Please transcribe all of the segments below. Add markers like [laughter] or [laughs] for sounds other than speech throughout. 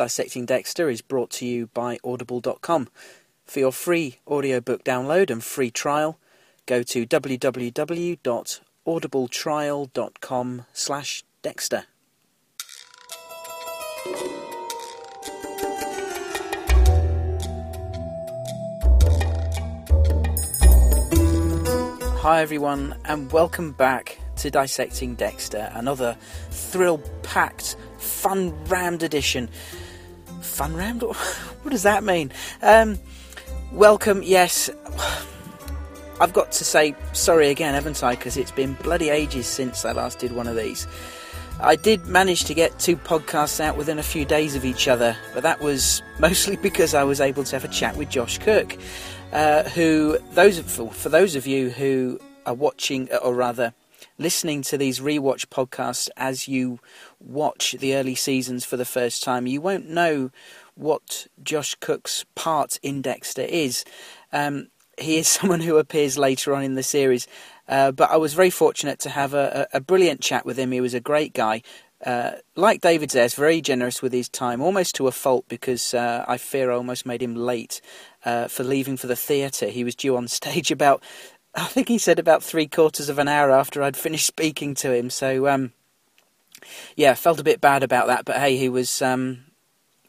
Dissecting Dexter is brought to you by Audible.com. For your free audiobook download and free trial, go to www.audibletrial.com slash Dexter. Hi everyone and welcome back to Dissecting Dexter, another thrill-packed, fun-rammed edition. Fun-rammed? [laughs] What does that mean? Um, welcome, yes. [sighs] I've got to say sorry again, haven't I? Because it's been bloody ages since I last did one of these. I did manage to get two podcasts out within a few days of each other, but that was [laughs] mostly because I was able to have a chat with Josh Cook, uh, who those for, for those of you who are watching, or rather listening to these rewatch podcasts as you watch the early seasons for the first time, you won't know what Josh Cook's part in Dexter is. Um, he is [laughs] someone who appears later on in the series, uh, but I was very fortunate to have a, a, brilliant chat with him. He was a great guy. Uh, like David says, very generous with his time, almost to a fault because uh, I fear I almost made him late uh, for leaving for the theatre. He was due on [laughs] stage about I think he said about three quarters of an hour after I'd finished speaking to him. So, um, yeah, felt a bit bad about that. But hey, he was um,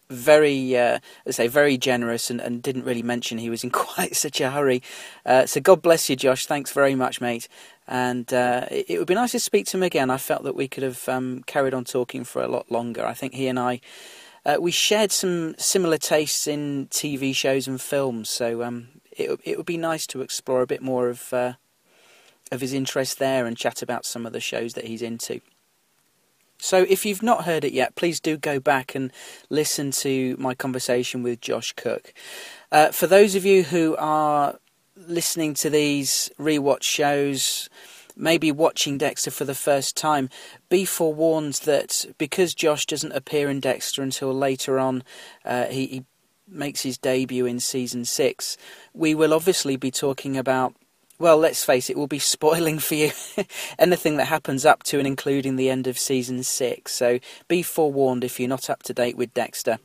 very, uh, I say, very generous and, and, didn't really mention he was in [laughs] quite such a hurry. Uh, so God bless you, Josh. Thanks very much, mate. And uh, it, would be nice to speak to him again. I felt that we could have um, carried on talking for a lot longer. I think he and I. Uh, we shared some similar tastes in TV shows and films, so um, it it would be nice to explore a bit more of uh, of his interest there and chat about some of the shows that he's into. So if you've not heard it yet, please do go back and listen to my conversation with Josh Cook. Uh, for those of you who are listening to these rewatch shows, maybe watching Dexter for the first time, be forewarned that because Josh doesn't appear in Dexter until later on, uh, he, he makes his debut in season six, we will obviously be talking about. Well, let's face it, we'll be [laughs] spoiling for you [laughs] anything that happens up to and including the end of season six. So be forewarned if you're not up to date with Dexter.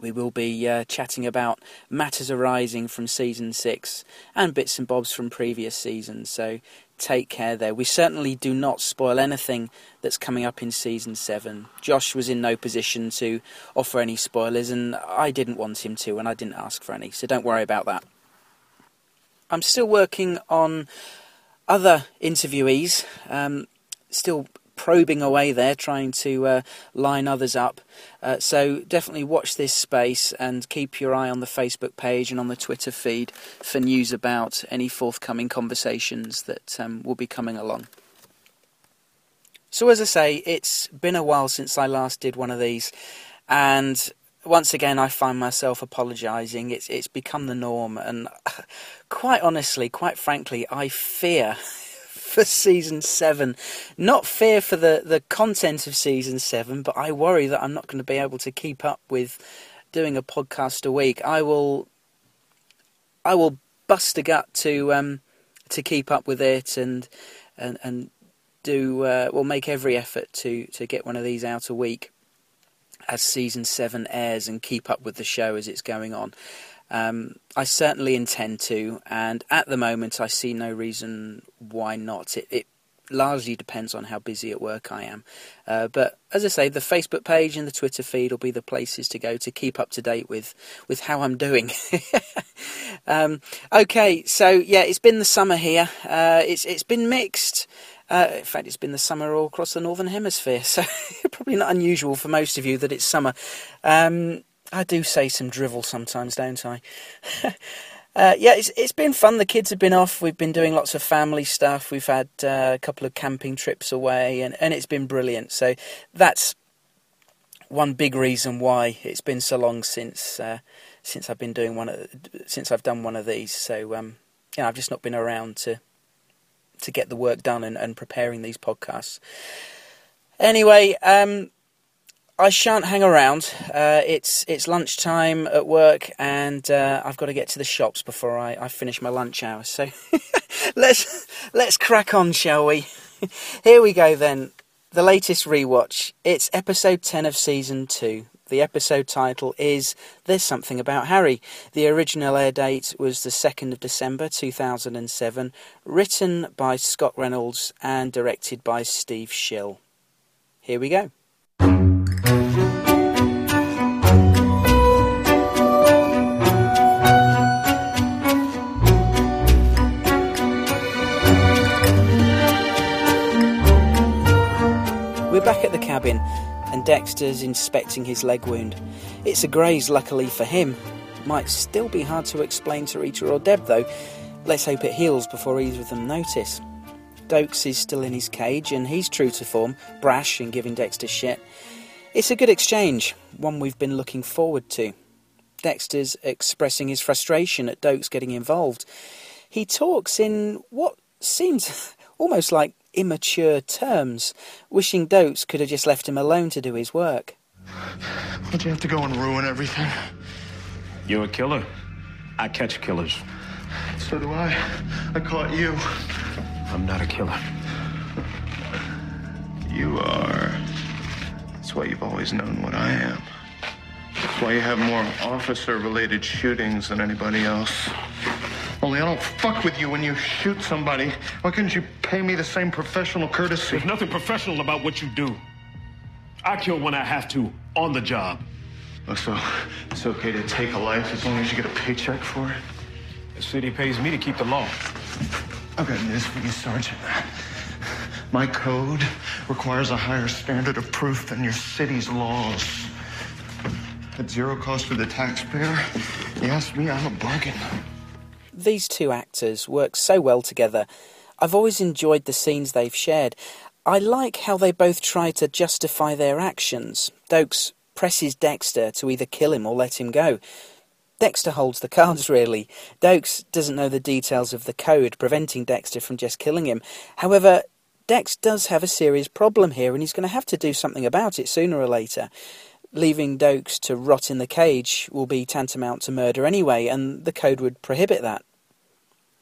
We will be uh, chatting about matters arising from season six and bits and bobs from previous seasons. So take care there. We certainly do not spoil anything that's coming up in season seven. Josh was in no position to offer any spoilers, and I didn't want him to, and I didn't ask for any, so don't worry about that. I'm still working on other interviewees, um, still probing away there, trying to uh, line others up. Uh, so definitely watch this space and keep your eye on the Facebook page and on the Twitter feed for news about any forthcoming conversations that um, will be coming along. So, as I say, it's been a while since I last did one of these, and once again, I find myself apologising. It's it's become the norm, and [laughs] quite honestly, quite frankly, I fear [laughs] for season seven. Not fear for the, the content of season seven, but I worry that I'm not going to be able to keep up with doing a podcast a week. I will, I will bust a gut to um, to keep up with it and and and do uh, will make every effort to to get one of these out a week as season seven airs and keep up with the show as it's going on. Um, I certainly intend to, and at the moment, I see no reason why not. It, it largely depends on how busy at work I am. Uh, but as I say, the Facebook page and the Twitter feed will be the places to go to keep up to date with, with how I'm doing. [laughs] um, okay, so yeah, it's been the summer here. Uh, it's it's been mixed. Uh, in fact, it's been the summer all across the northern hemisphere, [laughs] so [laughs] probably not unusual for most of you that it's summer. Um, I do say some drivel sometimes, don't I? [laughs] uh, yeah, it's it's been fun. The kids have been off. We've been doing lots of family stuff. We've had uh, a couple of camping trips away, and, and it's been brilliant. So that's one big reason why it's been so long since uh, since I've been doing one of, since I've done one of these. So um, yeah, I've just not been around to to get the work done and, and preparing these podcasts. Anyway, um, I shan't hang around. Uh, it's it's lunchtime at work, and uh, I've got to get to the shops before I, I finish my lunch hour. So [laughs] let's let's crack on, shall we? [laughs] Here we go then. The latest rewatch. It's episode ten of season two, The episode title is There's Something About Harry. The original air date was the 2nd of December 2007, written by Scott Reynolds and directed by Steve Shill. Here we go. Back at the cabin and Dexter's inspecting his leg wound. It's a graze, luckily for him. Might still be hard to explain to Rita or Deb, though. Let's hope it heals before either of them notice. Doakes is still in his cage, and he's true to form, brash and giving Dexter shit. It's a good exchange, one we've been looking forward to. Dexter's expressing his frustration at Doakes getting involved. He talks in what seems [laughs] almost like immature terms, wishing Doakes could have just left him alone to do his work. Why'd you have to go and ruin everything? You're a killer. I catch killers. So do I. I caught you. I'm not a killer. You are. That's why you've always known what I am. That's why you have more officer related shootings than anybody else. Only I don't fuck with you when you shoot somebody. Why couldn't you pay me the same professional courtesy? There's nothing professional about what you do. I kill when I have to, on the job. Oh, so it's okay to take a life as long as you get a paycheck for it? The city pays me to keep the law. I've got news for you, Sergeant. My code requires a higher standard of proof than your city's laws. At zero cost to the taxpayer, you ask me, I'm a bargain. These two actors work so well together. I've always enjoyed the scenes they've shared. I like how they both try to justify their actions. Doakes presses Dexter to either kill him or let him go. Dexter holds the cards, [laughs] really. Doakes doesn't know the details of the code preventing Dexter from just killing him. However, Dex does have a serious problem here, and he's going to have to do something about it sooner or later. Leaving Doakes to rot in the cage will be tantamount to murder anyway, and the code would prohibit that.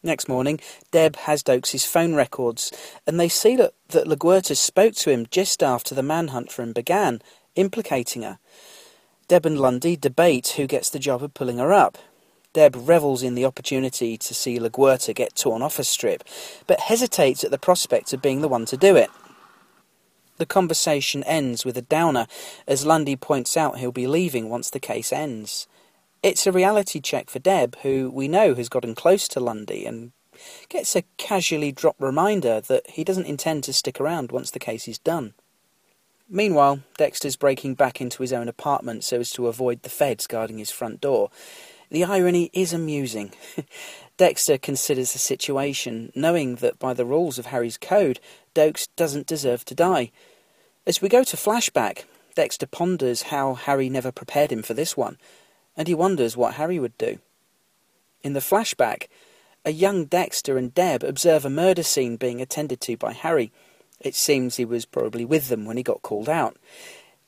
Next morning, Deb has Doakes' phone records, and they see that, that LaGuerta spoke to him just after the manhunt for him began, implicating her. Deb and Lundy debate who gets the job of pulling her up. Deb revels in the opportunity to see LaGuerta get torn off a strip, but hesitates at the prospect of being the one to do it. The conversation ends with a downer as Lundy points out he'll be leaving once the case ends. It's a reality check for Deb, who we know has gotten close to Lundy and gets a casually dropped reminder that he doesn't intend to stick around once the case is done. Meanwhile, Dexter's breaking back into his own apartment so as to avoid the feds guarding his front door. The irony is amusing. [laughs] Dexter considers the situation, knowing that by the rules of Harry's code, Doakes doesn't deserve to die. As we go to flashback, Dexter ponders how Harry never prepared him for this one, and he wonders what Harry would do. In the flashback, a young Dexter and Deb observe a murder scene being attended to by Harry. It seems he was probably with them when he got called out.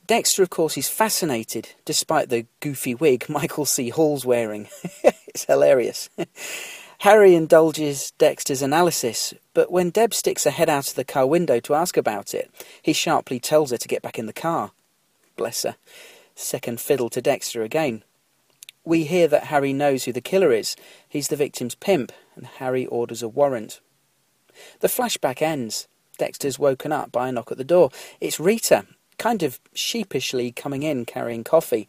Dexter, of course, is fascinated, despite the goofy wig [laughs] Michael C. Hall's wearing. [laughs] it's hilarious. [laughs] Harry indulges Dexter's analysis, but when Deb sticks her head out of the car window to ask about it, he sharply tells her to get back in the car. Bless her. Second fiddle to Dexter again. We hear that Harry knows who the killer is. He's the victim's pimp, and Harry orders a warrant. The flashback ends. Dexter's woken up by a knock at the door. It's Rita, kind of sheepishly coming in carrying coffee.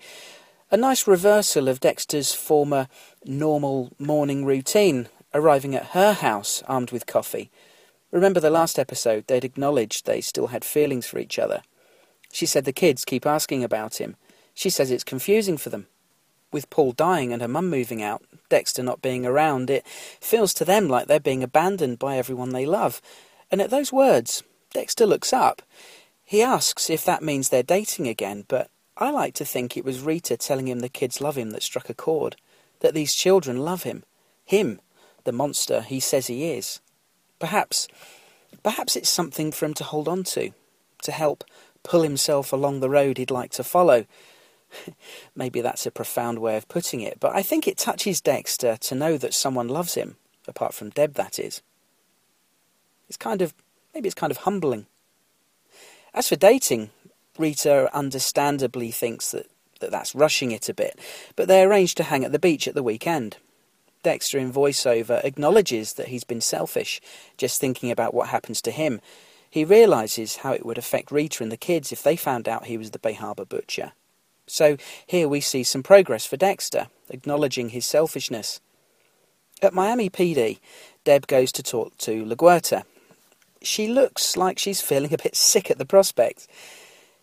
A nice reversal of Dexter's former normal morning routine, arriving at her house armed with coffee. Remember the last episode, they'd acknowledged they still had feelings for each other. She said the kids keep asking about him. She says it's confusing for them. With Paul dying and her mum moving out, Dexter not being around, it feels to them like they're being abandoned by everyone they love. And at those words, Dexter looks up. He asks if that means they're dating again, but I like to think it was Rita telling him the kids love him that struck a chord, that these children love him, him, the monster he says he is. Perhaps, perhaps it's something for him to hold on to, to help pull himself along the road he'd like to follow. [laughs] Maybe that's a profound way of putting it, but I think it touches Dexter to know that someone loves him, apart from Deb, that is. It's kind of, maybe it's kind of humbling. As for dating, Rita understandably thinks that that that's rushing it a bit, but they arrange to hang at the beach at the weekend. Dexter in voiceover acknowledges that he's been selfish, just thinking about what happens to him. He realises how it would affect Rita and the kids if they found out he was the Bay Harbor butcher. So here we see some progress for Dexter, acknowledging his selfishness. At Miami PD, Deb goes to talk to LaGuerta. She looks like she's feeling a bit sick at the prospect.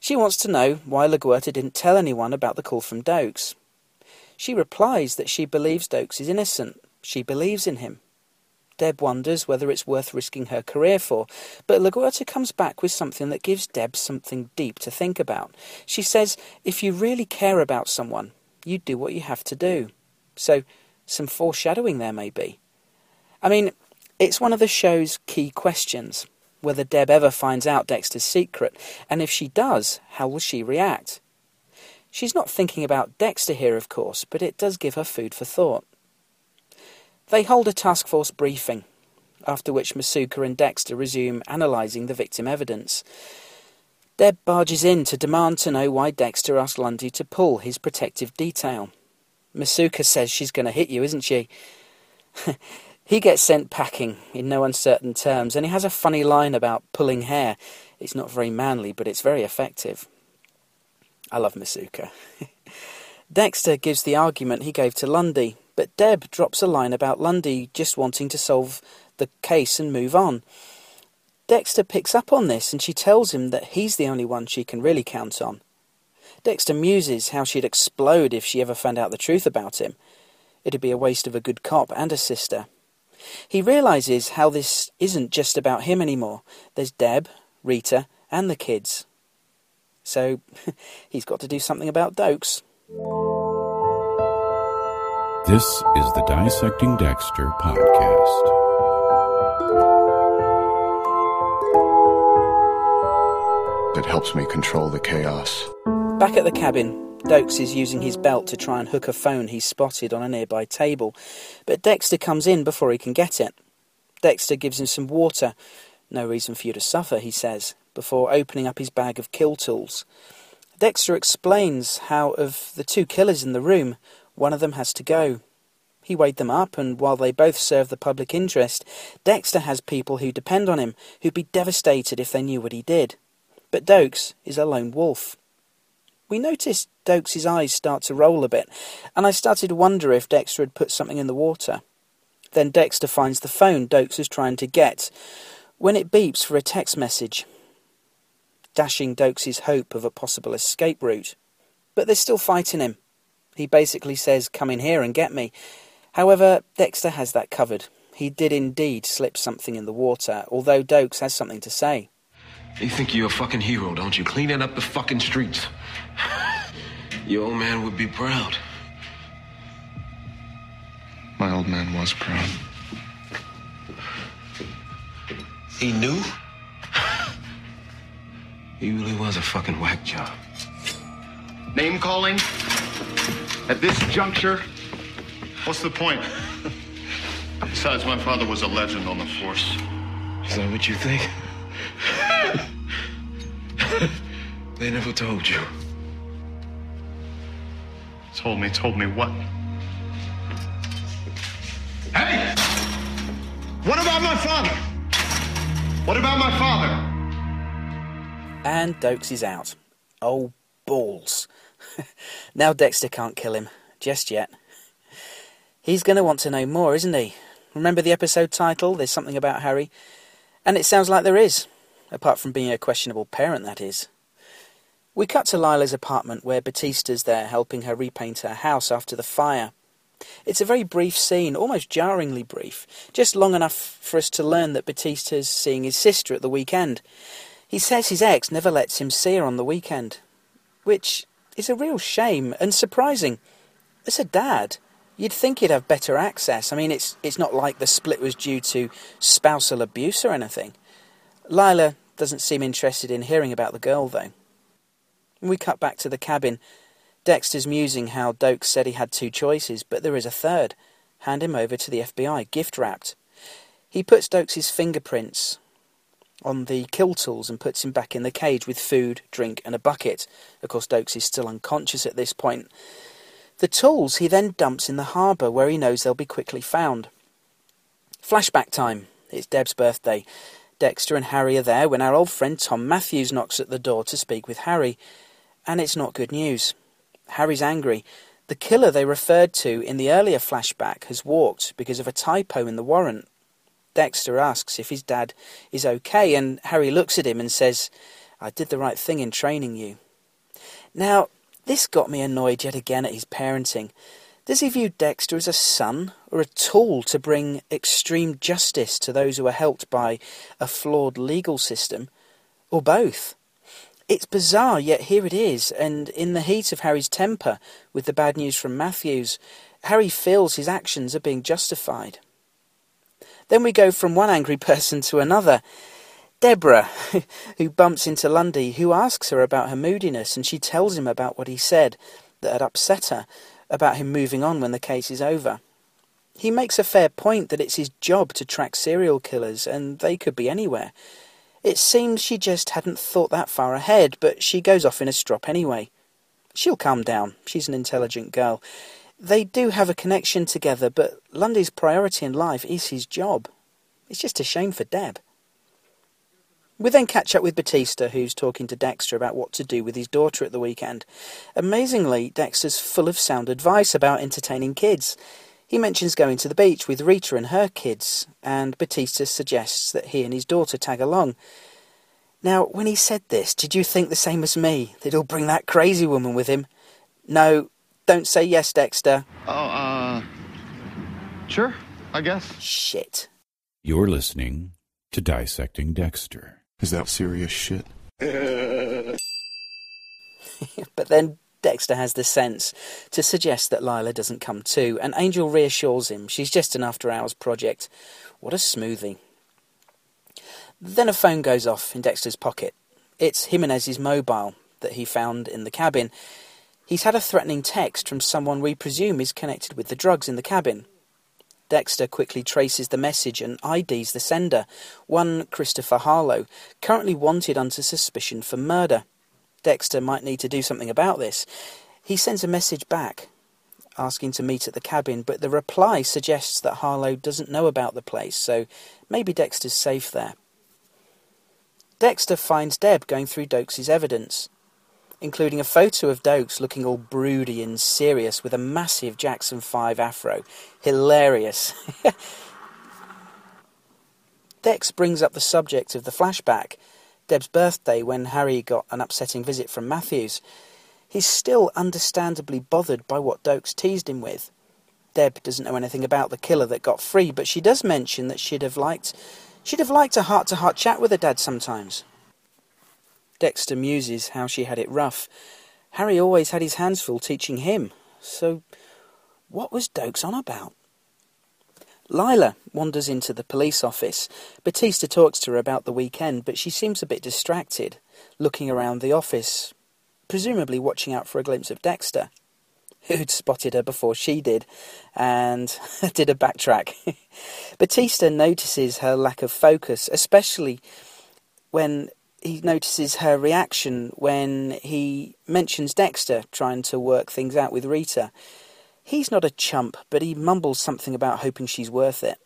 She wants to know why LaGuerta didn't tell anyone about the call from Doakes. She replies that she believes Doakes is innocent. She believes in him. Deb wonders whether it's worth risking her career for, but LaGuerta comes back with something that gives Deb something deep to think about. She says, if you really care about someone, you do what you have to do. So, some foreshadowing there may be. I mean, it's one of the show's key questions whether Deb ever finds out Dexter's secret, and if she does, how will she react? She's not thinking about Dexter here, of course, but it does give her food for thought. They hold a task force briefing, after which Masuka and Dexter resume analysing the victim evidence. Deb barges in to demand to know why Dexter asked Lundy to pull his protective detail. Masuka says she's going to hit you, isn't she? [laughs] he gets sent packing in no uncertain terms, and he has a funny line about pulling hair. It's not very manly, but it's very effective. I love Masuka. [laughs] Dexter gives the argument he gave to Lundy, but Deb drops a line about Lundy just wanting to solve the case and move on. Dexter picks up on this and she tells him that he's the only one she can really count on. Dexter muses how she'd explode if she ever found out the truth about him. It'd be a waste of a good cop and a sister. He realizes how this isn't just about him anymore. There's Deb, Rita, and the kids. So [laughs] he's got to do something about Doakes. This is the Dissecting Dexter podcast. It helps me control the chaos. Back at the cabin, Doakes is using his belt to try and hook a phone he's spotted on a nearby table, but Dexter comes in before he can get it. Dexter gives him some water. No reason for you to suffer, he says before opening up his bag of kill tools. Dexter explains how, of the two killers in the room, one of them has to go. He weighed them up, and while they both serve the public interest, Dexter has people who depend on him, who'd be devastated if they knew what he did. But Doakes is a lone wolf. We noticed Doakes' eyes start to roll a bit, and I started to wonder if Dexter had put something in the water. Then Dexter finds the phone Doakes is trying to get, when it beeps for a text message dashing Doakes' hope of a possible escape route. But they're still fighting him. He basically says, Come in here and get me. However, Dexter has that covered. He did indeed slip something in the water, although Doakes has something to say. You think you're a fucking hero, don't you? Cleaning up the fucking streets. [laughs] Your old man would be proud. My old man was proud. He knew? [laughs] He really was a fucking whack job. Name calling? At this juncture? What's the point? Besides, my father was a legend on the force. Is that what you think? [laughs] they never told you. Told me, told me what? Hey! What about my father? What about my father? And Doakes is out. Oh, balls. [laughs] now Dexter can't kill him. Just yet. He's going to want to know more, isn't he? Remember the episode title? There's something about Harry. And it sounds like there is. Apart from being a questionable parent, that is. We cut to Lila's apartment where Batista's there helping her repaint her house after the fire. It's a very brief scene, almost jarringly brief, just long enough for us to learn that Batista's seeing his sister at the weekend. He says his ex never lets him see her on the weekend, which is a real shame and surprising. As a dad, you'd think he'd have better access. I mean, it's it's not like the split was due to spousal abuse or anything. Lila doesn't seem interested in hearing about the girl, though. We cut back to the cabin. Dexter's musing how Doakes said he had two choices, but there is a third. Hand him over to the FBI, gift wrapped. He puts Doakes' fingerprints on the kill tools and puts him back in the cage with food, drink, and a bucket. Of course, Doakes is still unconscious at this point. The tools he then dumps in the harbour where he knows they'll be quickly found. Flashback time. It's Deb's birthday. Dexter and Harry are there when our old friend Tom Matthews knocks at the door to speak with Harry. And it's not good news. Harry's angry. The killer they referred to in the earlier flashback has walked because of a typo in the warrant. Dexter asks if his dad is okay, and Harry looks at him and says, I did the right thing in training you. Now, this got me annoyed yet again at his parenting. Does he view Dexter as a son or a tool to bring extreme justice to those who are helped by a flawed legal system? Or both? It's bizarre, yet here it is, and in the heat of Harry's temper with the bad news from Matthews, Harry feels his actions are being justified. Then we go from one angry [laughs] person to another. Deborah, [laughs] who bumps into Lundy, who asks her about her moodiness, and she tells him about what he said that had upset her, about him moving on when the case is over. He makes a fair point that it's his job to track serial killers, and they could be anywhere. It seems she just hadn't thought that far ahead, but she goes off in a strop anyway. She'll calm down. She's an intelligent girl. They do have a connection together, but Lundy's priority in life is his job. It's just a shame for Deb. We then catch up with Batista, who's talking to Dexter about what to do with his daughter at the weekend. Amazingly, Dexter's full of sound advice about entertaining kids. He mentions going to the beach with Rita and her kids, and Batista suggests that he and his daughter tag along. Now, when he said this, did you think the same as me, that he'll bring that crazy woman with him? No, don't say yes, Dexter. Oh, uh. Sure, I guess. Shit. You're listening to Dissecting Dexter. Is that serious shit? [laughs] [laughs] but then Dexter has the sense to suggest that Lila doesn't come too, and Angel reassures him she's just an after hours project. What a smoothie. Then a phone goes off in Dexter's pocket. It's Jimenez's mobile that he found in the cabin. He's had a threatening text from someone we presume is connected with the drugs in the cabin. Dexter quickly traces the message and IDs the sender, one Christopher Harlow, currently wanted under suspicion for murder. Dexter might need to do something about this. He sends a message back, asking to meet at the cabin, but the reply suggests that Harlow doesn't know about the place, so maybe Dexter's safe there. Dexter finds Deb going through Doakes' evidence including a photo of Doakes looking all broody and serious with a massive Jackson 5 afro. Hilarious. [laughs] Dex brings up the subject of the flashback, Deb's birthday when Harry got an upsetting visit from Matthews. He's still understandably bothered by what Doakes teased him with. Deb doesn't know anything about the killer that got free, but she does mention that she'd have liked she'd have liked a heart to heart chat with her dad sometimes. Dexter muses how she had it rough. Harry always had his hands full teaching him. So, what was Doakes on about? Lila wanders into the police office. Batista talks to her about the weekend, but she seems a bit distracted, looking around the office, presumably watching out for a glimpse of Dexter, who'd spotted her before she did, and [laughs] did a backtrack. [laughs] Batista notices her lack of focus, especially when he notices her reaction when he mentions Dexter trying to work things out with Rita. He's not a chump, but he mumbles something about hoping she's worth it.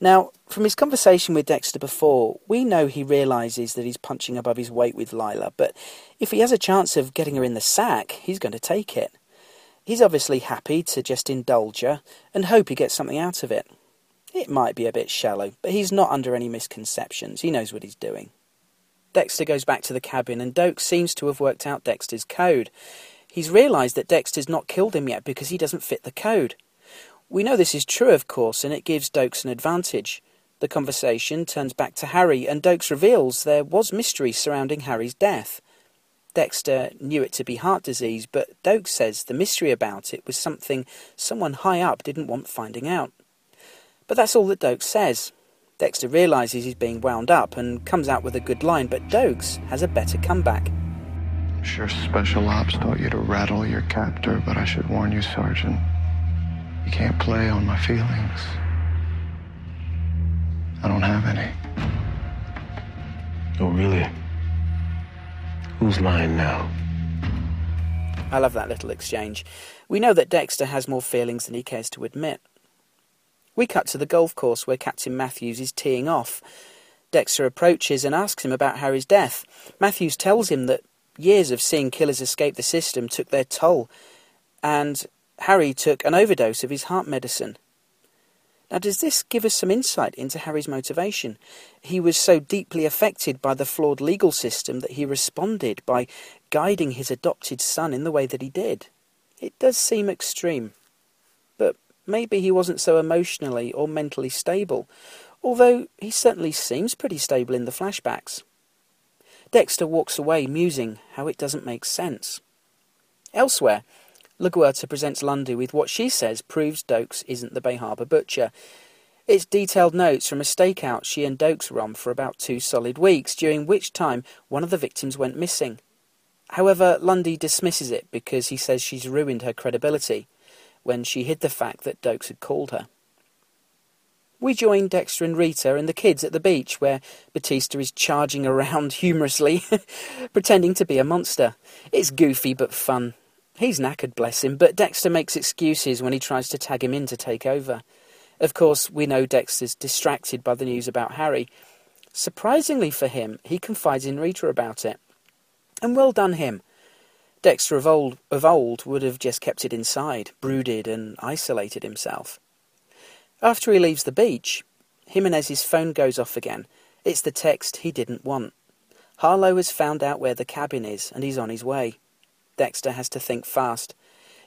Now, from his conversation with Dexter before, we know he realises that he's punching above his weight with Lila, but if he has a chance of getting her in the sack, he's going to take it. He's obviously happy to just indulge her and hope he gets something out of it. It might be a bit shallow, but he's not under any misconceptions. He knows what he's doing. Dexter goes back to the cabin, and Doakes seems to have worked out Dexter's code. He's realised that Dexter's not killed him yet because he doesn't fit the code. We know this is true, of course, and it gives Doakes an advantage. The conversation turns back to Harry, and Doakes reveals there was mystery surrounding Harry's death. Dexter knew it to be heart disease, but Doakes says the mystery about it was something someone high up didn't want finding out. But that's all that Doakes says. Dexter realises he's being wound up and comes out with a good line, but Doakes has a better comeback. I'm sure Special Ops taught you to rattle your captor, but I should warn you, Sergeant. You can't play on my feelings. I don't have any. Oh, really? Who's lying now? I love that little exchange. We know that Dexter has more feelings than he cares to admit. We cut to the golf course where Captain Matthews is teeing off. Dexter approaches and asks him about Harry's death. Matthews tells him that years of seeing killers escape the system took their toll, and Harry took an overdose of his heart medicine. Now, does this give us some insight into Harry's motivation? He was so deeply affected by the flawed legal system that he responded by guiding his adopted son in the way that he did. It does seem extreme. But maybe he wasn't so emotionally or mentally stable, although he certainly seems pretty stable in the flashbacks. Dexter walks away musing how it doesn't make sense. Elsewhere, LaGuerta presents Lundy with what she says proves Doakes isn't the Bay Harbour butcher. It's detailed notes from a stakeout she and Doakes were on for about two solid weeks, during which time one of the victims went missing. However, Lundy dismisses it because he says she's ruined her credibility when she hid the fact that Doakes had called her. We join Dexter and Rita and the kids at the beach where Batista is charging around [laughs] humorously, [laughs] pretending to be a monster. It's goofy but fun. He's knackered, bless him, but Dexter makes excuses when he tries to tag him in to take over. Of course, we know Dexter's distracted by the news about Harry. Surprisingly for him, he confides in Rita about it. And well done him. Dexter of old, of old would have just kept it inside, brooded and isolated himself. After he leaves the beach, Jimenez's phone goes off again. It's the text he didn't want. Harlow has found out where the cabin is and he's on his way. Dexter has to think fast.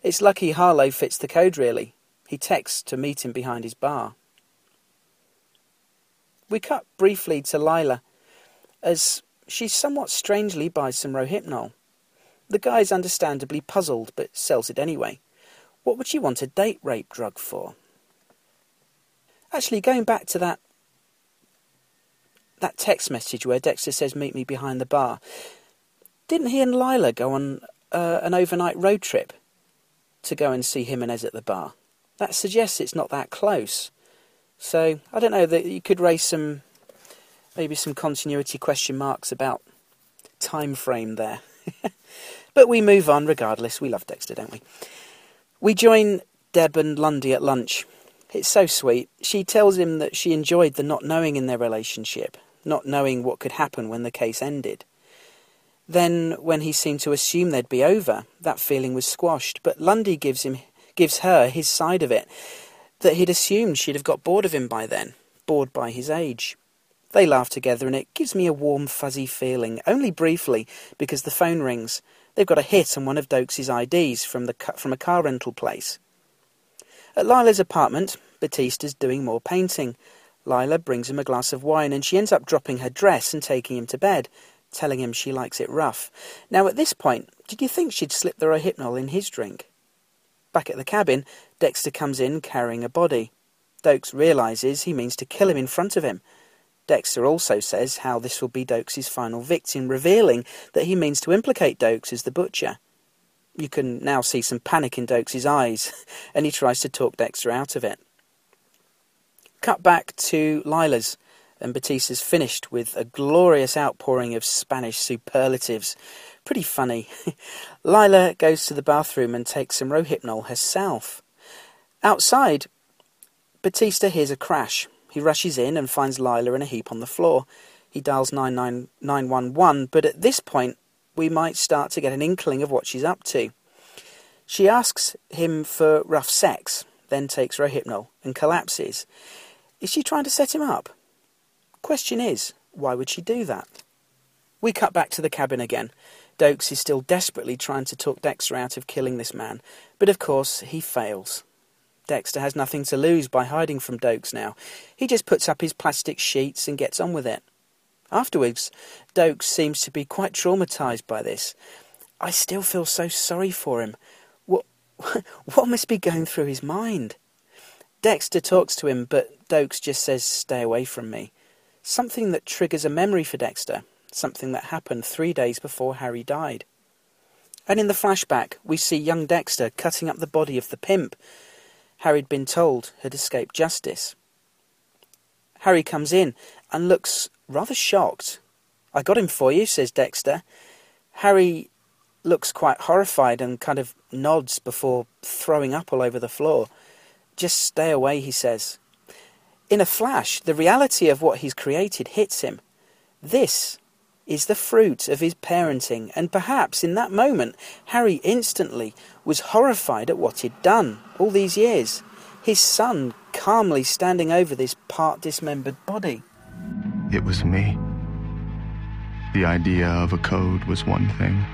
It's lucky Harlow fits the code, really. He texts to meet him behind his bar. We cut briefly to Lila, as she somewhat strangely buys some Rohypnol. The guy's understandably puzzled, but sells it anyway. What would she want a date rape drug for? Actually, going back to that that text message where Dexter says, "Meet me behind the bar," didn't he and Lila go on uh, an overnight road trip to go and see Jimenez at the bar. That suggests it's not that close. So I don't know that you could raise some maybe some continuity question marks about time frame there. [laughs] but we move on regardless. We love Dexter, don't we? We join Deb and Lundy at lunch. It's so sweet. She tells him that she enjoyed the not knowing in their relationship, not knowing what could happen when the case ended. Then, when he seemed to assume they'd be over, that feeling was squashed. But Lundy gives him, gives her his side of it, that he'd assumed she'd have got bored of him by then, bored by his age. They laugh together, and it gives me a warm, fuzzy feeling, only briefly, because the phone rings. They've got a hit on one of Doakes' IDs from, the, from a car rental place. At Lila's apartment, Batista's doing more painting. Lila brings him a glass of wine, and she ends up dropping her dress and taking him to bed telling him she likes it rough. Now, at this point, did you think she'd slip the Rohypnol in his drink? Back at the cabin, Dexter comes in carrying a body. Doakes realizes he means to kill him in front of him. Dexter also says how this will be Doakes' final victim, revealing that he means to implicate Doakes as the butcher. You can now see some panic in Doakes' eyes, [laughs] and he tries to talk Dexter out of it. Cut back to Lila's and Batista's finished with a glorious outpouring of Spanish superlatives. Pretty funny. [laughs] Lila goes to the bathroom and takes some Rohypnol herself. Outside, Batista hears a crash. He rushes in and finds Lila in a heap on the floor. He dials 911, but at this point, we might start to get an inkling of what she's up to. She asks him for rough sex, then takes Rohypnol and collapses. Is she trying to set him up? Question is, why would she do that? We cut back to the cabin again. Doakes is still desperately trying to talk Dexter out of killing this man, but of course he fails. Dexter has nothing to lose by hiding from Doakes now. He just puts up his plastic sheets and gets on with it. Afterwards, Doakes seems to be quite traumatized by this. I still feel so sorry for him. What, [laughs] what must be going through his mind? Dexter talks to him, but Doakes just says, Stay away from me something that triggers a memory for Dexter, something that happened three days before Harry died. And in the flashback, we see young Dexter cutting up the body of the pimp Harry'd been told had escaped justice. Harry comes in and looks rather shocked. I got him for you, says Dexter. Harry looks quite horrified and kind of nods before throwing up all over the floor. Just stay away, he says. In a flash, the reality of what he's created hits him. This is the fruit of his parenting, and perhaps in that moment, Harry instantly was horrified at what he'd done all these years. His son calmly standing over this part dismembered body. It was me. The idea of a code was one thing,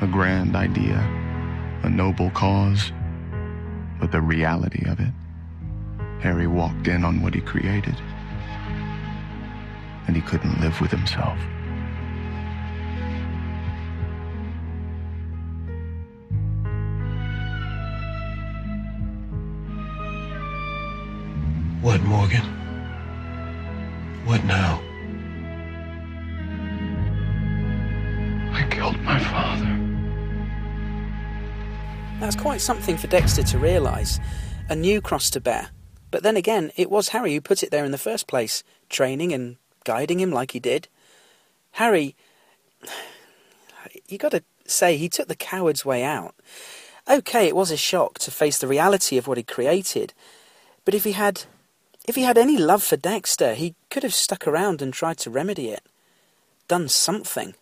a grand idea, a noble cause, but the reality of it. Harry walked in on what he created, and he couldn't live with himself. What, Morgan? What now? That's quite something for Dexter to realise. A new cross to bear. But then again, it was Harry who put it there in the first place, training and guiding him like he did. Harry, [sighs] you got to say, he took the coward's way out. Okay, it was a shock to face the reality of what he'd created, but if he had if he had any love for Dexter, he could have stuck around and tried to remedy it. Done something.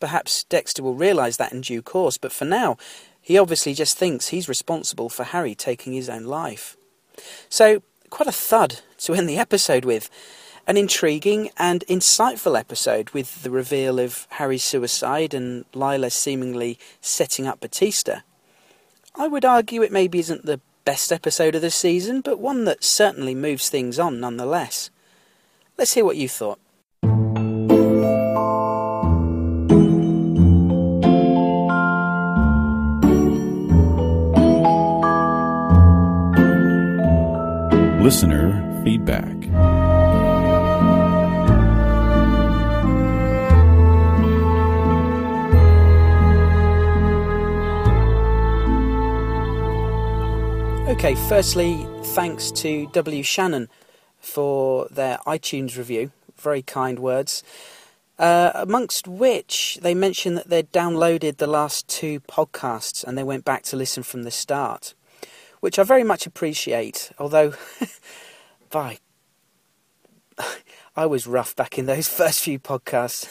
Perhaps Dexter will realise that in due course, but for now, he obviously just thinks he's responsible for Harry taking his own life. So, quite a thud to end the episode with. An intriguing and insightful episode with the reveal of Harry's suicide and Lila seemingly setting up Batista. I would argue it maybe isn't the best episode of the season, but one that certainly moves things on nonetheless. Let's hear what you thought. Listener feedback. Okay, firstly, thanks to W. Shannon for their iTunes review. Very kind words. Uh, amongst which they mentioned that they'd downloaded the last two podcasts and they went back to listen from the start, which I very much appreciate. Although, [laughs] by [laughs] I was rough back in those [laughs] first few podcasts,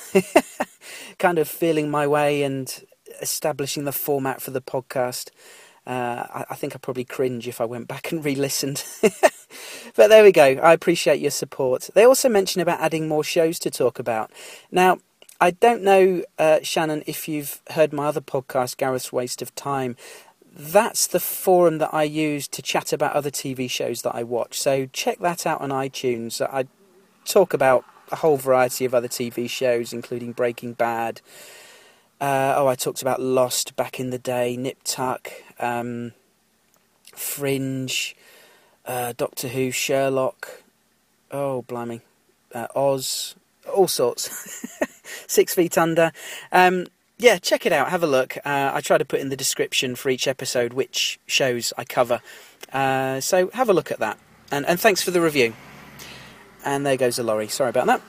kind of feeling my way and establishing the format for the podcast. Uh, I, I, think I'd probably cringe if I went back and re listened. but there we go. I appreciate your support. They also mention about adding more shows to talk about. Now, I don't know, uh, Shannon, if you've heard my other podcast, Gareth's Waste of Time. That's the forum that I use to chat about other TV shows that I watch. So check that out on iTunes. I talk about a whole variety of other TV shows, including Breaking Bad. Uh, oh, I talked about Lost back in the day, Nip Tuck, um, Fringe, uh, Doctor Who, Sherlock. Oh, blimey, uh, Oz, all sorts. [laughs] Six Feet Under. Um, yeah, check it out. Have a look. Uh, I try to put in the description for each episode which shows I cover. Uh, so have a look at that. And, and thanks for the review. And there goes the lorry. Sorry about that.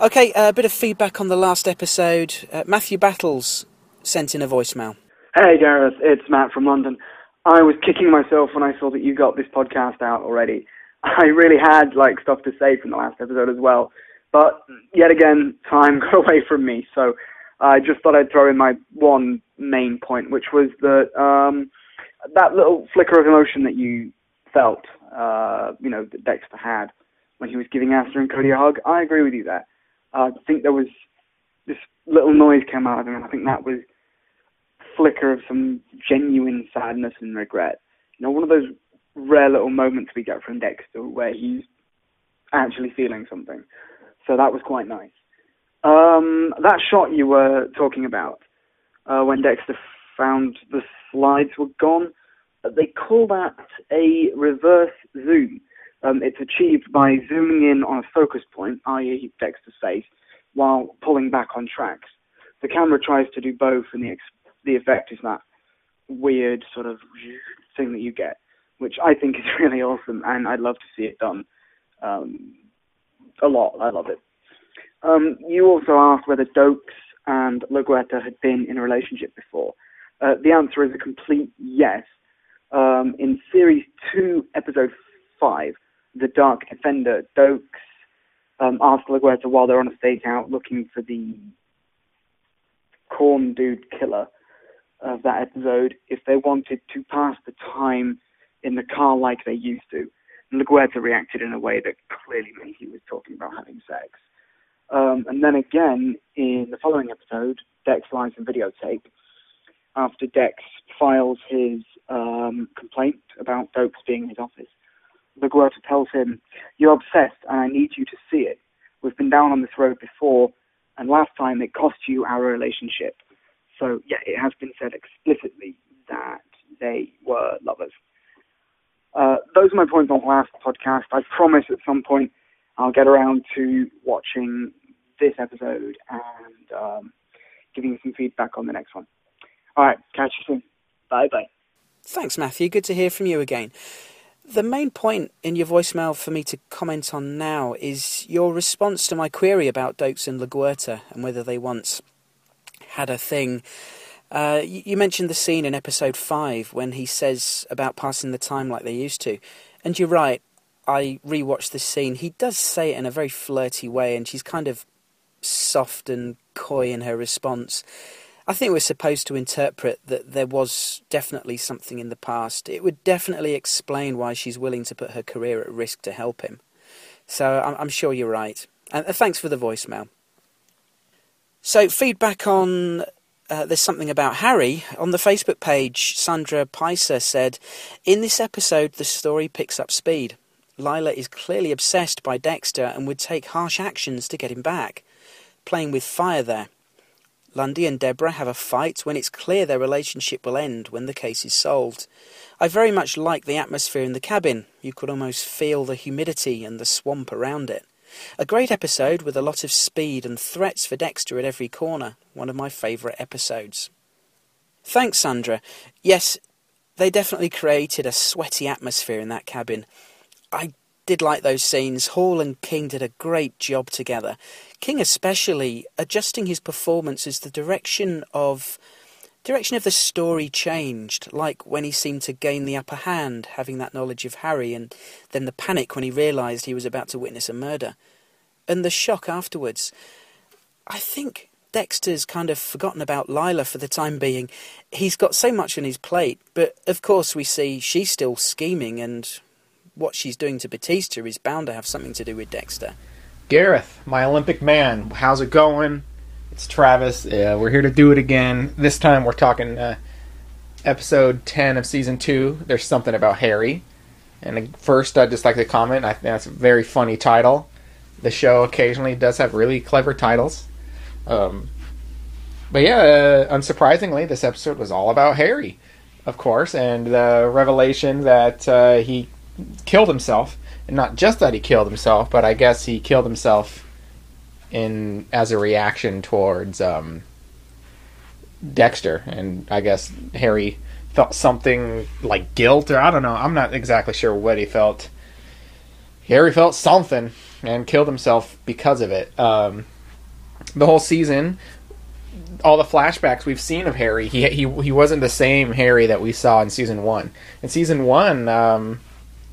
Okay, a bit of feedback on the last episode. Uh, Matthew Battles sent in a voicemail. Hey Gareth, it's Matt from London. I was kicking myself when I saw that you got this podcast out already. [laughs] I really had like stuff to say from the last episode as well, but yet again, time [laughs] got away from me. So I just thought I'd throw in my one main point, which was that um, that little flicker of emotion that you felt, uh, you know, that Dexter had when he was giving Asta and Cody a hug. I agree with you there. I think there was this little noise came out of him. And I think that was flicker of some genuine sadness and regret. You know, one of those rare little moments we get from Dexter where he's actually feeling something. So that was quite nice. Um, that shot you were talking about, uh, when Dexter found the slides were gone, uh, they call that a reverse zoom. Um, it's achieved by zooming in on a focus point, i.e., Dexter's face, while pulling back on tracks. The camera tries to do both, and the ex- the effect is that weird sort of thing that you get, which I think is [laughs] really awesome, and I'd love to see it done um, a lot. I love it. Um, you also asked whether Doakes and LaGuerta had been in a relationship before. Uh, the answer is a complete yes. Um, in series two, episode five, The Dark Defender, Doakes um, asked LaGuerta while they're on a stakeout looking for the corn dude killer of that episode if they wanted to pass the time in the car like they used to. And reacted in a way that clearly meant he was talking about having sex. Um, and then again, in the following episode, Dex lies in videotape after Dex files his um, complaint about Doakes being in his office. LaGuerta tells him, You're obsessed and I need you to see it. We've been down on this road before, and last time it cost you our relationship. So, yeah, it has been said explicitly that they were lovers. Uh, those are my points on last podcast. I promise at some point I'll get around to watching this episode and um, giving you some feedback on the next one. All right, catch you soon. Bye bye. Thanks, Matthew. Good to hear from you again. The main point in your voicemail for me to comment on now is your response to my query about Doakes and LaGuerta and whether they once had a thing. Uh, you mentioned the scene in episode 5 when he says about passing the time like they used to. And you're right, I rewatched this scene. He does say it in a very flirty way, and she's kind of soft and coy in her response. I think we're supposed to interpret that there was definitely something in the past. It would definitely explain why she's willing to put her career at risk to help him. So I'm, I'm sure you're right. And thanks for the voicemail. So, feedback on uh, There's Something About Harry. On the Facebook page, Sandra Picer said, In this episode, the story picks up speed. Lila is clearly obsessed by Dexter and would take harsh actions to get him back. Playing with fire there. Lundy and Deborah have a fight when it's clear their relationship will end when the case is solved. I very much like the atmosphere in the cabin. You could almost feel the humidity and the swamp around it. A great episode with a lot of speed and threats for Dexter at every corner. One of my favourite episodes. Thanks, Sandra. Yes, they definitely created a sweaty atmosphere in that cabin. I did like those scenes. Hall and King did a great job together. King especially adjusting his performance as the direction of direction of the story changed, like when he seemed to gain the upper hand, having that knowledge of Harry, and then the panic when he realised he was about to witness a murder. And the shock afterwards. I think Dexter's kind of forgotten about Lila for the time being. He's got so much on his plate, but of course we see she's still scheming and what she's doing to Batista is bound to have something to do with Dexter. Gareth, my Olympic man, how's it going? It's Travis. Uh, we're here to do it again. This time we're talking uh, episode 10 of season 2. There's something about Harry. And first, I'd just like to comment I think that's a very funny title. The show occasionally does have really clever titles. Um, but yeah, uh, unsurprisingly, this episode was all about Harry, of course, and the revelation that uh, he killed himself, and not just that he killed himself, but I guess he killed himself in as a reaction towards um, Dexter, and I guess Harry felt something like guilt, or I don't know. I'm not exactly sure what he felt. Harry felt something and killed himself because of it. Um, the whole season, all the flashbacks we've seen of Harry, he he he wasn't the same Harry that we saw in season one. In season one, um,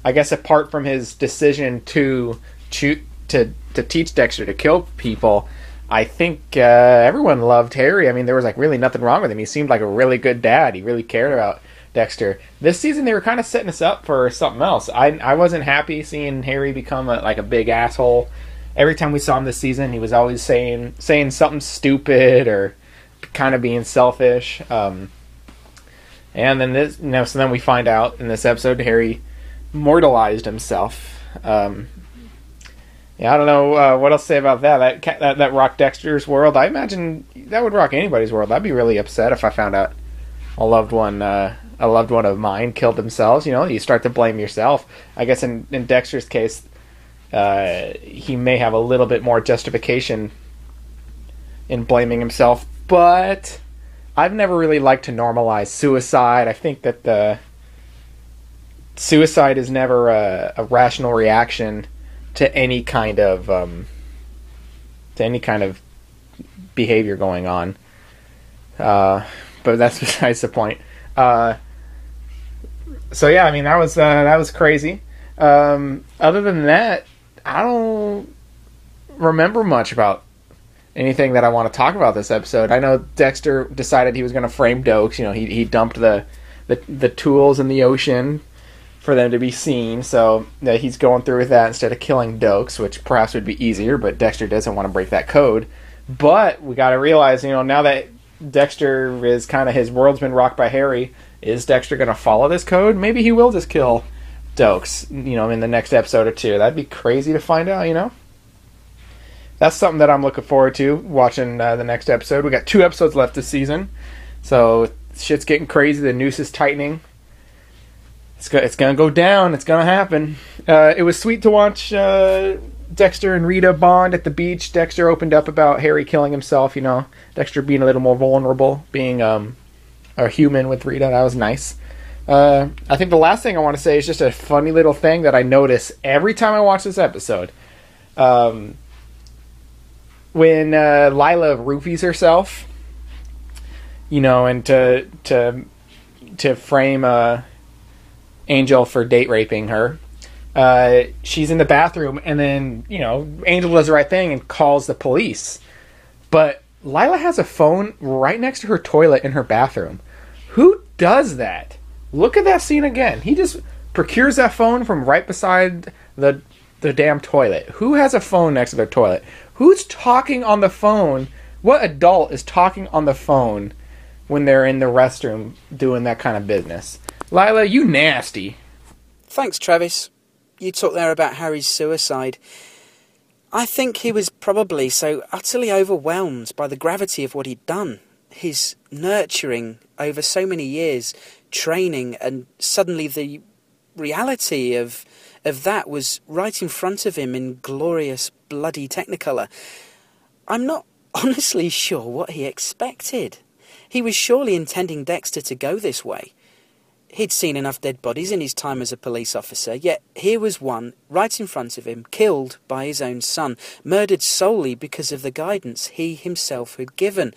I guess apart from his decision to to to, to teach Dexter to kill people, I think uh, everyone loved Harry. I mean, there was like really nothing wrong with him. He seemed like a really good dad. He really cared about Dexter. This season, they were kind of setting us up for something else. I I wasn't happy seeing Harry become a, like a big asshole. Every time we saw him this season, he was always saying saying something stupid or kind of being selfish. Um, and then this, you know, so then we find out in this episode, Harry mortalized himself. Um, yeah, I don't know uh, what else to say about that. That, that. that rock Dexter's world. I imagine that would rock anybody's world. I'd be really upset if I found out a loved one, uh, a loved one of mine, killed themselves. You know, you start to blame yourself. I guess in, in Dexter's case, uh, he may have a little bit more justification in blaming himself, but I've never really liked to normalize suicide. I think that the suicide is never a, a rational reaction to any kind of um, to any kind of behavior going on. Uh, but that's [laughs] besides the point. Uh, so yeah, I mean that was uh, that was crazy. Um, other than that, I don't remember much about anything that I want to talk about this episode. I know Dexter decided he was going to frame Doakes. You know, he he dumped the, the the tools in the ocean for them to be seen. So uh, he's going through with that instead of killing Doakes, which perhaps would be easier. But Dexter doesn't want to break that code. But we got to realize, you know, now that Dexter is kind of his world's been rocked by Harry. Is Dexter going to follow this code? Maybe he will just kill Doakes, you know, in the next episode or two. That'd be crazy to find out, you know. That's something that I'm looking forward to watching uh, the next episode. We got two episodes left this season, so shit's getting crazy. The noose is tightening. It's go- it's gonna go down. It's gonna happen. Uh, it was sweet to watch uh, Dexter and Rita bond at the beach. Dexter opened up about Harry killing himself. You know, Dexter being a little more vulnerable, being um, a human with Rita. That was nice. Uh, I think the last thing I want to say is just a funny little thing that I notice every time I watch this episode. Um, when uh, Lila roofies herself, you know, and to to to frame uh, Angel for date raping her, uh, she's in the bathroom, and then you know Angel does the right thing and calls the police, but Lila has a phone right next to her toilet in her bathroom. Who does that? Look at that scene again. He just procures that phone from right beside the the damn toilet. Who has a phone next to their toilet? Who's talking on the phone? What adult is talking on the phone when they're in the restroom doing that kind of business? Lila, you nasty. Thanks, Travis. You talked there about Harry's suicide. I think he was probably so utterly overwhelmed by the gravity of what he'd done, his nurturing over so many years, training, and suddenly the reality of of that was right in front of him in glorious bloody technicolor. I'm not [laughs] honestly sure what he expected. He was surely intending Dexter to go this way. He'd seen enough dead bodies in his time as a police officer, yet here was one right in front of him, killed by his own son, murdered solely because of the guidance he himself had given.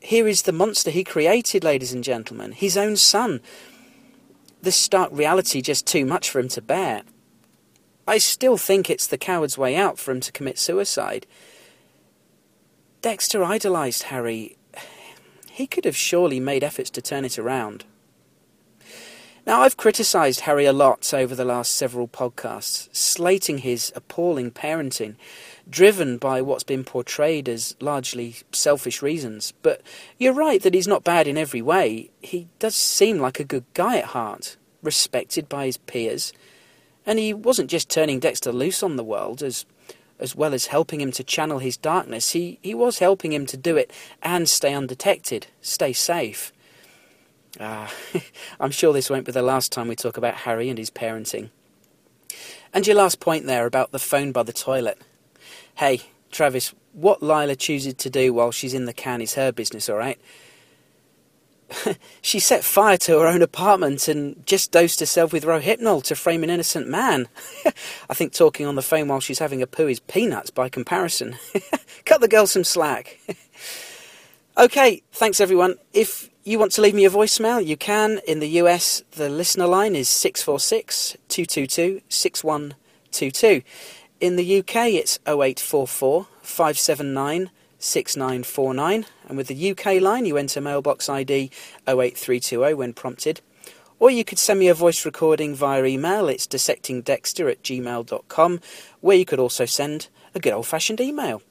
Here is the monster he created, ladies and gentlemen, his own son. This stark reality just too much for him to bear. I still think it's the coward's way out for him to commit suicide. Dexter idolized Harry. He could have surely made efforts to turn it around. Now, I've criticised Harry a lot over the last several podcasts, slating his appalling parenting, driven by what's been portrayed as largely selfish reasons. But you're right that he's not bad in every way. He does seem like a good guy at heart, respected by his peers, and he wasn't just turning Dexter loose on the world, as as well as helping him to channel his darkness, he, he was helping him to do it and stay undetected, stay safe. Ah, [laughs] I'm sure this won't be the last time we talk about Harry and his parenting. And your last point there about the phone by the toilet. Hey, Travis, what Lila chooses to do while she's in the can is her business, alright? [laughs] she set fire to her own apartment and just dosed herself with Rohypnol to frame an innocent man. [laughs] I think talking on the phone while she's having a poo is peanuts by comparison. Cut the girl some slack. okay, thanks everyone. If you want to leave me a voicemail, you can. In the US, the listener line is 646 222 6122. In the UK, it's 0844 579 6949. And with the UK line, you enter mailbox ID 08320 when prompted. Or you could send me a voice recording via email. It's dissectingdexter at gmail.com, where you could also send a good old fashioned email.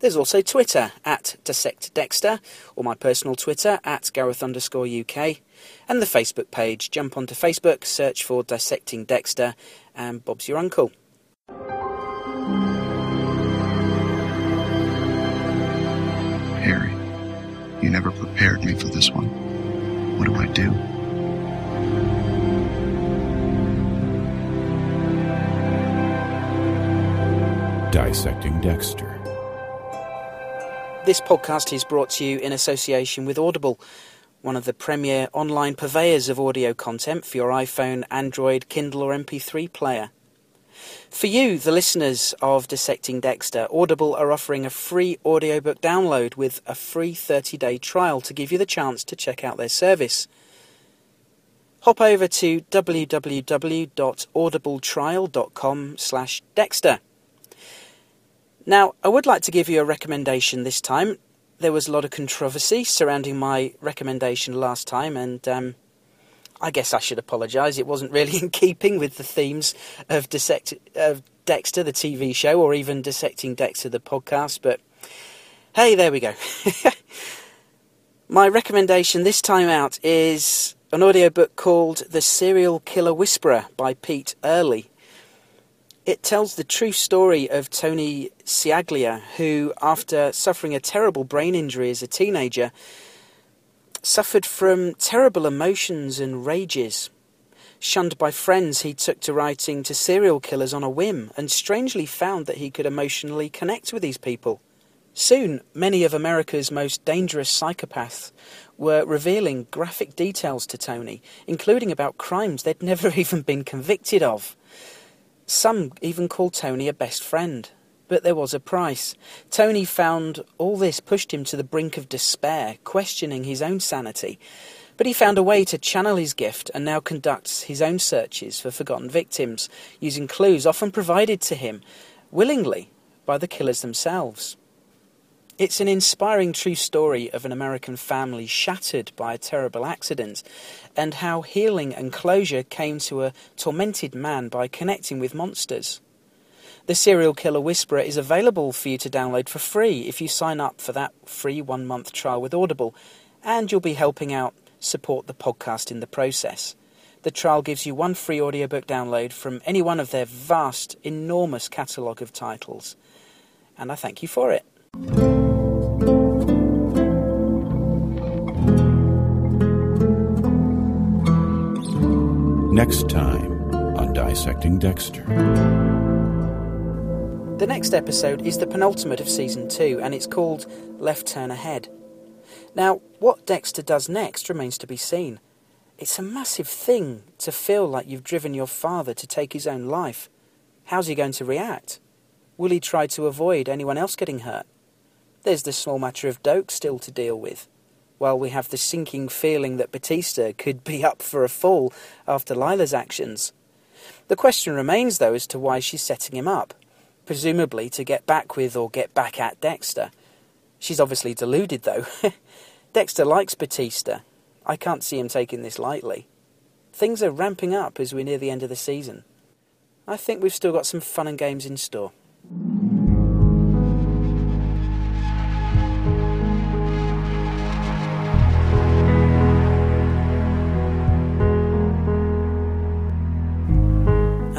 There's also Twitter at dissectdexter, or my personal Twitter at Gareth underscore UK, and the Facebook page. Jump onto Facebook, search for Dissecting Dexter, and Bob's your uncle. Harry, you never prepared me for this one. What do I do? Dissecting Dexter. This podcast is brought to you in association with Audible, one of the premier online purveyors of audio content for your iPhone, Android, Kindle, or MP3 player. For you, the listeners of Dissecting Dexter, Audible are offering a free audiobook download with a free 30-day trial to give you the chance to check out their service. Hop over to www.audibletrial.com slash Dexter. Now, I would like to give you a recommendation this time. There was a lot of controversy surrounding my recommendation last time, and um, I guess I should apologise. It wasn't really [laughs] in keeping with the themes of, Dissect- of Dexter, the TV show, or even Dissecting Dexter, the podcast, but hey, there we go. [laughs] My recommendation this time out is an audiobook called The Serial Killer Whisperer by Pete Earley. It tells the true story of Tony Ciaglia, who, after suffering a terrible brain injury as a teenager, suffered from terrible emotions and rages. Shunned by friends, he took to writing to serial killers on a whim and strangely found that he could emotionally connect with these people. Soon, many of America's most dangerous psychopaths were revealing graphic details to Tony, including about crimes they'd [laughs] never even been convicted of. Some even called Tony a best friend. But there was a price. Tony found all this pushed him to the brink of despair, questioning his own sanity. But he found a way to channel his gift and now conducts his own searches for forgotten victims, using clues often provided to him willingly by the killers themselves. It's an inspiring true story of an American family shattered by a terrible accident, and how healing and closure came to a tormented man by connecting with monsters. The Serial Killer Whisperer is available for you to download for free if you sign up for that free one month trial with Audible, and you'll be helping out support the podcast in the process. The trial gives you one free audiobook download from any one of their vast, enormous catalogue of titles, and I thank you for it. Next time on Dissecting Dexter. The next episode is the penultimate of season two, and it's called Left Turn Ahead. Now, what Dexter does next remains to be seen. It's a massive thing to feel like you've driven your father to take his own life. How's he going to react? Will he try to avoid anyone else getting hurt? There's the small matter of Doakes still to deal with while we have the sinking feeling that Batista could be up for a fall after Lila's actions. The question remains, though, as to why she's setting him up, presumably to get back with or get back at Dexter. She's obviously deluded, though. [laughs] Dexter likes Batista. I can't see him taking this lightly. Things are ramping up as we near the end of the season. I think we've still got some fun and games in store.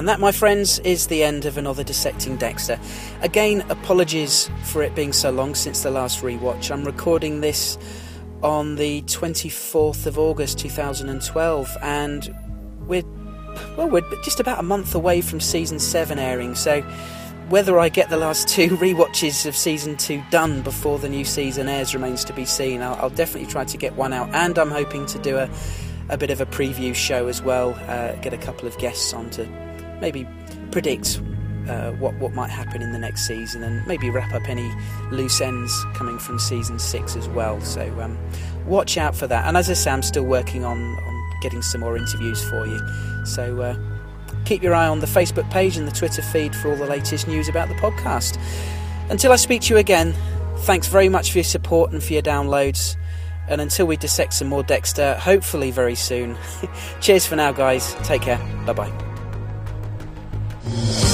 That, my friends, is the end of another Dissecting Dexter. Again, apologies for it being so long since the last rewatch. I'm recording this on the 24th of August 2012, and we're well, we're just about a month away from season 7 airing, so whether I get the last two [laughs] rewatches of season 2 done before the new season airs remains to be seen. I'll, I'll definitely try to get one out, and I'm hoping to do a, a bit of a preview show as well, uh, get a couple of guests on to maybe predict uh, what what might happen in the next season, and maybe wrap up any loose ends coming from season six as well. So um, watch out for that. And as I say, I'm still working on, on getting some more interviews for you. So uh, keep your eye on the Facebook page and the Twitter feed for all the latest news about the podcast. Until I speak to you again, thanks very much for your support and for your downloads. And until we dissect some more Dexter, hopefully very soon. [laughs] Cheers for now, guys. Take care. Bye bye bye.